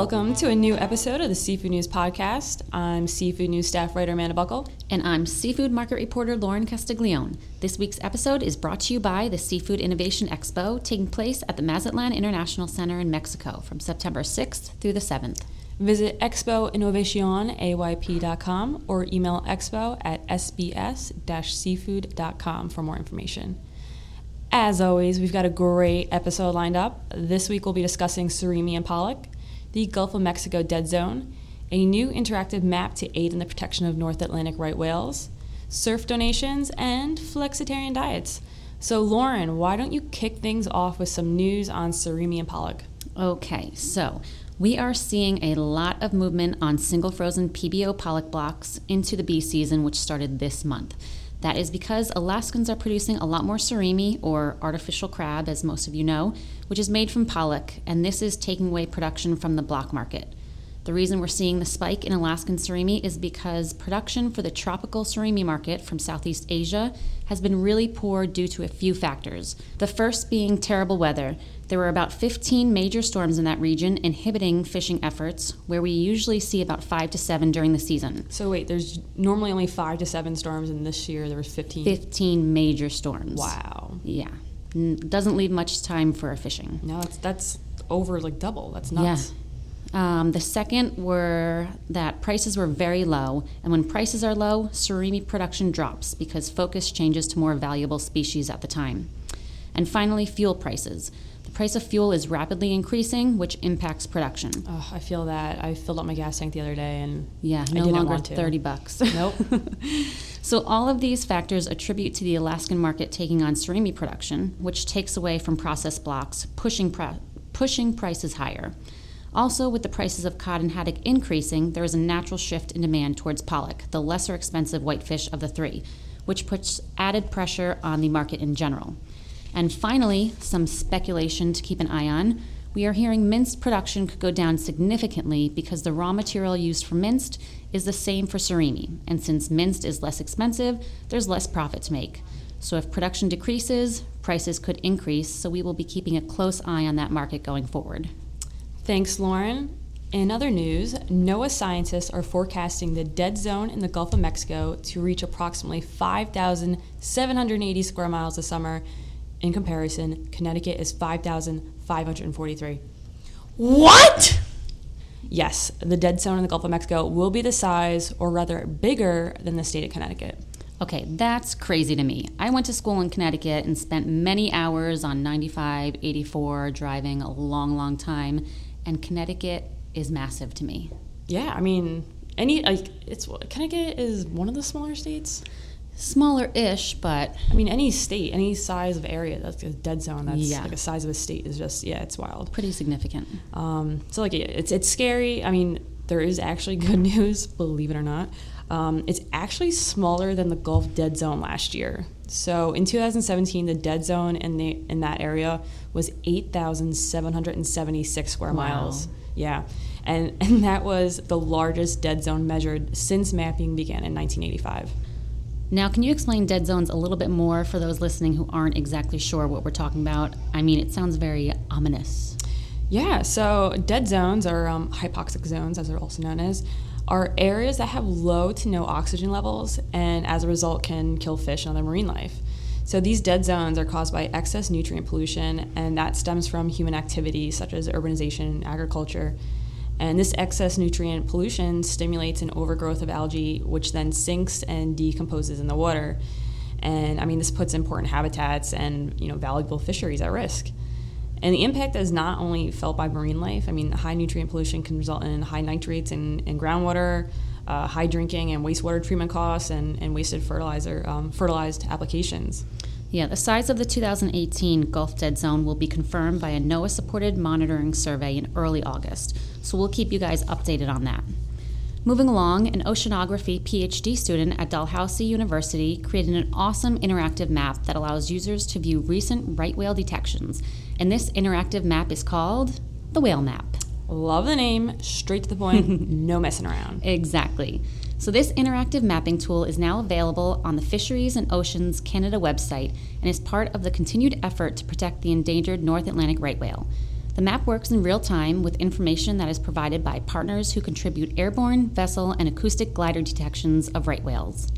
Welcome to a new episode of the Seafood News Podcast. I'm Seafood News staff writer Amanda Buckle. And I'm seafood market reporter Lauren Castiglione. This week's episode is brought to you by the Seafood Innovation Expo, taking place at the Mazatlan International Center in Mexico from September 6th through the 7th. Visit expoinnovacionayp.com or email expo at sbs-seafood.com for more information. As always, we've got a great episode lined up. This week we'll be discussing surimi and pollock, the Gulf of Mexico dead zone, a new interactive map to aid in the protection of North Atlantic right whales, SURF donations, and flexitarian diets. So, Lauren, why don't you kick things off with some news on surimi and pollock? Okay, so we are seeing a lot of movement on single frozen PBO pollock blocks into the B season, which started this month. That is because Alaskans are producing a lot more surimi, or artificial crab, as most of you know, which is made from pollock, and this is taking away production from the block market. The reason we're seeing the spike in Alaskan surimi is because production for the tropical surimi market from Southeast Asia has been really poor due to a few factors. The first being terrible weather. There were about 15 major storms in that region inhibiting fishing efforts, where we usually see about 5 to 7 during the season. So wait, there's normally only 5 to 7 storms and this year there was 15. 15 major storms. Wow. Yeah. N- doesn't leave much time for fishing. No, that's that's over like double. That's nuts. Yeah. Um, the second were that prices were very low, and when prices are low, surimi production drops because focus changes to more valuable species at the time. And finally, fuel prices. The price of fuel is rapidly increasing, which impacts production. Oh, I feel that. I filled up my gas tank the other day and Yeah, no longer. 30 bucks. Nope. So, all of these factors attribute to the Alaskan market taking on surimi production, which takes away from processed blocks, pushing, pushing prices higher. Also, with the prices of cod and haddock increasing, there is a natural shift in demand towards pollock, the lesser expensive whitefish of the three, which puts added pressure on the market in general. And finally, some speculation to keep an eye on. We are hearing minced production could go down significantly because the raw material used for minced is the same for surimi, and since minced is less expensive, there's less profit to make. So if production decreases, prices could increase, so we will be keeping a close eye on that market going forward. Thanks, Lauren. In other news, NOAA scientists are forecasting the dead zone in the Gulf of Mexico to reach approximately 5,780 square miles this summer. In comparison, Connecticut is 5,543. What? Yes, the dead zone in the Gulf of Mexico will be the size, or rather bigger, than the state of Connecticut. Okay, that's crazy to me. I went to school in Connecticut and spent many hours on 95, 84, driving a long, long time, and Connecticut is massive to me. Yeah, I mean, any like it's Connecticut is one of the smaller states. Smaller ish, but I mean, any state, any size of area that's a dead zone, that's Yeah. like a size of a state is just yeah, it's wild. pretty significant. Um, so like it's it's scary. I mean, there is actually good news, believe it or not. Um, it's actually smaller than the Gulf dead zone last year. So in 2017, the dead zone in the in that area was 8,776 square Wow. miles. Yeah, and and that was the largest dead zone measured since mapping began in 1985. Now, can you explain dead zones a little bit more for those listening who aren't exactly sure what we're talking about? I mean, it sounds very ominous. Yeah, so dead zones, are um, hypoxic zones as they're also known as, are areas that have low to no oxygen levels and as a result can kill fish and other marine life. So these dead zones are caused by excess nutrient pollution, and that stems from human activities such as urbanization and agriculture. And this excess nutrient pollution stimulates an overgrowth of algae, which then sinks and decomposes in the water. And I mean, this puts important habitats and you know valuable fisheries at risk. And the impact is not only felt by marine life. I mean, high nutrient pollution can result in high nitrates in, in groundwater, uh, high drinking and wastewater treatment costs, and, and wasted fertilizer um, fertilized applications. Yeah, the size of the 2018 Gulf Dead Zone will be confirmed by a NOAA supported monitoring survey in early August, so we'll keep you guys updated on that. Moving along, an oceanography PhD student at Dalhousie University created an awesome interactive map that allows users to view recent right whale detections. And this interactive map is called the Whale Map. Love the name, straight to the point, no messing around. Exactly. So, this interactive mapping tool is now available on the Fisheries and Oceans Canada website and is part of the continued effort to protect the endangered North Atlantic right whale. The map works in real time with information that is provided by partners who contribute airborne, vessel, and acoustic glider detections of right whales.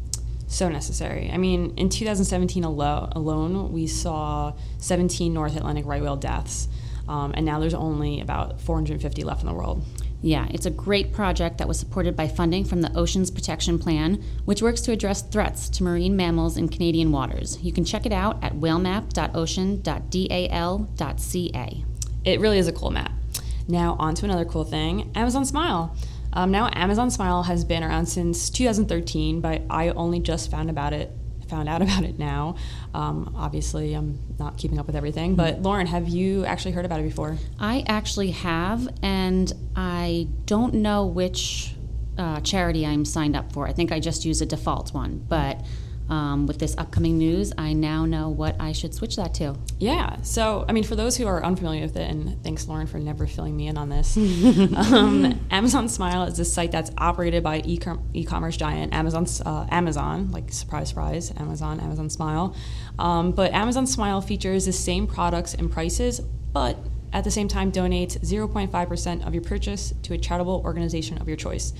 So necessary. I mean, in 2017 alo- alone, we saw 17 North Atlantic right whale deaths, um, and now there's only about 450 left in the world. Yeah, it's a great project that was supported by funding from the Oceans Protection Plan, which works to address threats to marine mammals in Canadian waters. You can check it out at whalemap.ocean.dal.ca. It really is a cool map. Now, on to another cool thing Amazon Smile. Um, now, Amazon Smile has been around since 2013, but I only just found about it. Found out about it now. Um, obviously, I'm not keeping up with everything. But Lauren, have you actually heard about it before? I actually have, and I don't know which uh, charity I'm signed up for. I think I just use a default one, but um, with this upcoming news, I now know what I should switch that to. Yeah. So, I mean, for those who are unfamiliar with it, and thanks, Lauren, for never filling me in on this, um, Amazon Smile is a site that's operated by e commerce giant Amazon, uh, Amazon, like surprise, surprise, Amazon, Amazon Smile. Um, but Amazon Smile features the same products and prices, but at the same time donates 0.5% of your purchase to a charitable organization of your choice.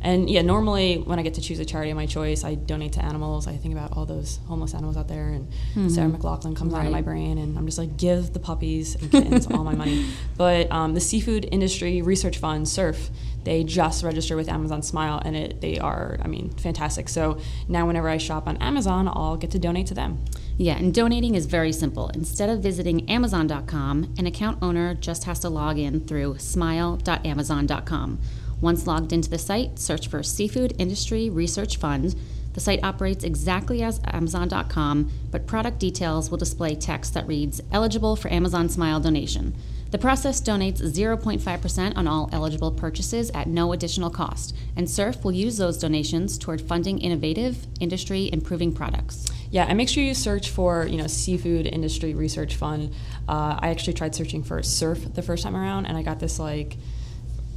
And yeah, normally when I get to choose a charity of my choice, I donate to animals. I think about all those homeless animals out there, and mm-hmm. Sarah McLachlan comes right. out of my brain, and I'm just like, give the puppies and kittens all my money. But um, the Seafood Industry Research Fund, SURF, they just registered with Amazon Smile, and it they are, I mean, fantastic. So now whenever I shop on Amazon, I'll get to donate to them. Yeah, and donating is very simple. Instead of visiting Amazon.com, an account owner just has to log in through smile.amazon.com. Once logged into the site, search for Seafood Industry Research Fund. The site operates exactly as Amazon.com, but product details will display text that reads Eligible for Amazon Smile donation. The process donates 0.5% on all eligible purchases at no additional cost, and SURF will use those donations toward funding innovative, industry improving products. Yeah, and make sure you search for you know seafood industry research fund. Uh, I actually tried searching for SURF the first time around, and I got this like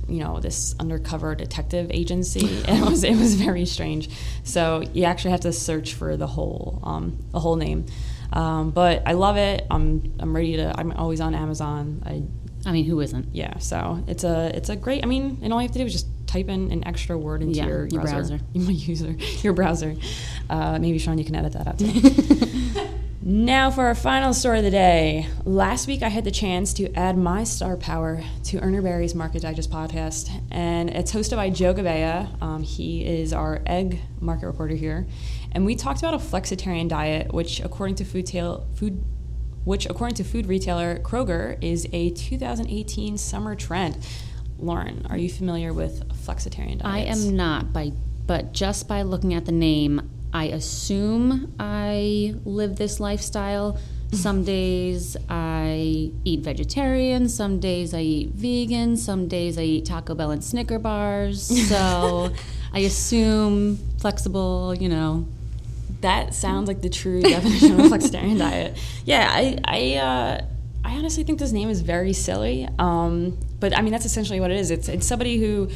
you know this undercover detective agency. it was it was very strange. So you actually have to search for the whole um, the whole name. Um, but I love it. I'm I'm ready to. I'm always on Amazon. I I mean, who isn't? Yeah. So it's a it's a great. I mean, and all you have to do is just type in an extra word into yeah, your, your browser. My user, your browser. Uh, maybe Sean, you can edit that out. Now, for our final story of the day. Last week, I had the chance to add my star power to Urner Barry's Market Digest podcast, and it's hosted by Joe Gabea. Um, he is our egg market reporter here, and we talked about a flexitarian diet, which, according to food, tail, food which, according to food retailer Kroger, is a 2018 summer trend. Lauren, are you familiar with flexitarian diets? I am not, by, but just by looking at the name, I assume I live this lifestyle. Some days I eat vegetarian, some days I eat vegan, some days I eat Taco Bell and Snicker bars. So I assume flexible, you know. That sounds like the true definition of a flexitarian diet. Yeah, I I, uh, I honestly think this name is very silly. Um, but I mean that's essentially what it is. It's it's somebody who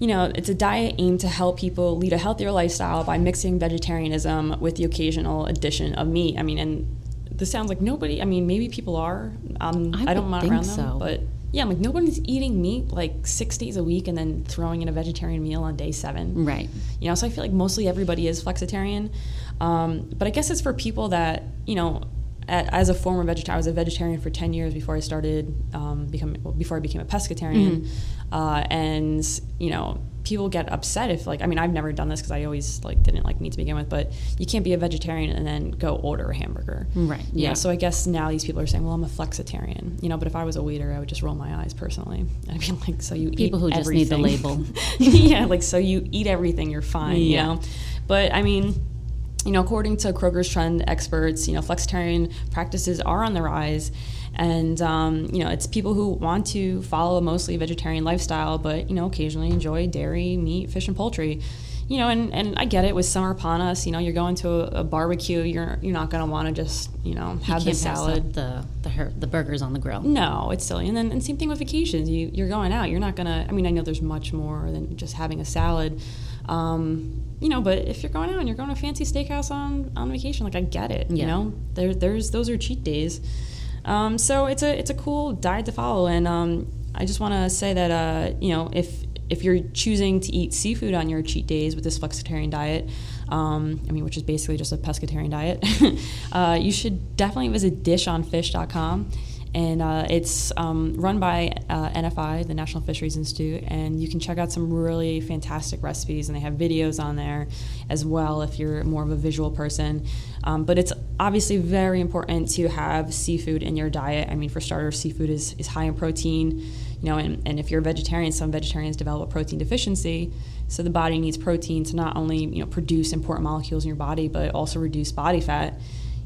you know, it's a diet aimed to help people lead a healthier lifestyle by mixing vegetarianism with the occasional addition of meat. I mean, and this sounds like nobody. I mean, maybe people are. Um, I, I don't want around them, so. but yeah, I'm like nobody's eating meat like six days a week and then throwing in a vegetarian meal on day seven. Right. You know, so I feel like mostly everybody is flexitarian, um, but I guess it's for people that you know as a former vegetarian, I was a vegetarian for ten years before I started um, become well, before I became a pescatarian, mm-hmm. uh, and you know people get upset if like I mean I've never done this because I always like didn't like meat to begin with, but you can't be a vegetarian and then go order a hamburger, right? Yeah. so I guess now these people are saying, well, I'm a flexitarian, you know. But if I was a waiter, I would just roll my eyes personally. I'd be like, so you people who everything. just need the label, yeah, like so you eat everything, you're fine, yeah. you know. But I mean you know, according to Kroger's trend experts, you know, flexitarian practices are on the rise. And, um, you know, it's people who want to follow a mostly vegetarian lifestyle, but, you know, occasionally enjoy dairy, meat, fish, and poultry. You know, and, and I get it with summer upon us. You know, you're going to a, a barbecue. You're you're not going to want to just you know have you the salad, the the the burgers on the grill. No, it's silly. And then and same thing with vacations. You you're going out. You're not gonna. I mean, I know there's much more than just having a salad Um, you know, but if you're going out and you're going to a fancy steakhouse on, on vacation, like I get it. You know, there, there's those are cheat days. Um, so it's a it's a cool diet to follow, and um, I just want to say that uh, you know if if you're choosing to eat seafood on your cheat days with this flexitarian diet, um, I mean, which is basically just a pescatarian diet, uh, you should definitely visit dishonfish.com. And uh, it's um, run by uh, NFI, the National Fisheries Institute, and you can check out some really fantastic recipes. And they have videos on there as well if you're more of a visual person. Um, but it's obviously very important to have seafood in your diet. I mean, for starters, seafood is, is high in protein, you know, and, and if you're a vegetarian, some vegetarians develop a protein deficiency. So the body needs protein to not only you know produce important molecules in your body, but also reduce body fat.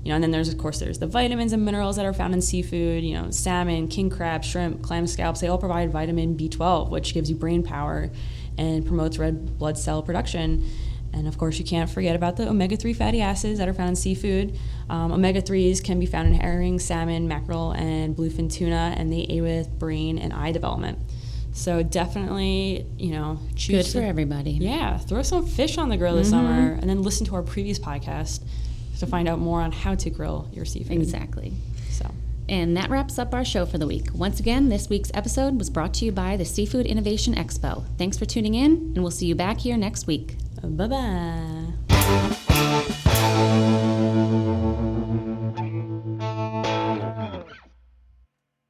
You know, and then there's of course there's the vitamins and minerals that are found in seafood. You know, salmon, king crab, shrimp, clam scallops. They all provide vitamin B12, which gives you brain power and promotes red blood cell production. And of course, you can't forget about the omega 3 fatty acids that are found in seafood. Um, omega 3s can be found in herring, salmon, mackerel, and bluefin tuna, and they aid with brain and eye development. So definitely, you know, choose Good for to- everybody. yeah, throw some fish on the grill this summer, and then listen to our previous podcast to find out more on how to grill your seafood. Exactly. So, And that wraps up our show for the week. Once again, this week's episode was brought to you by the Seafood Innovation Expo. Thanks for tuning in, and we'll see you back here next week. bye bye.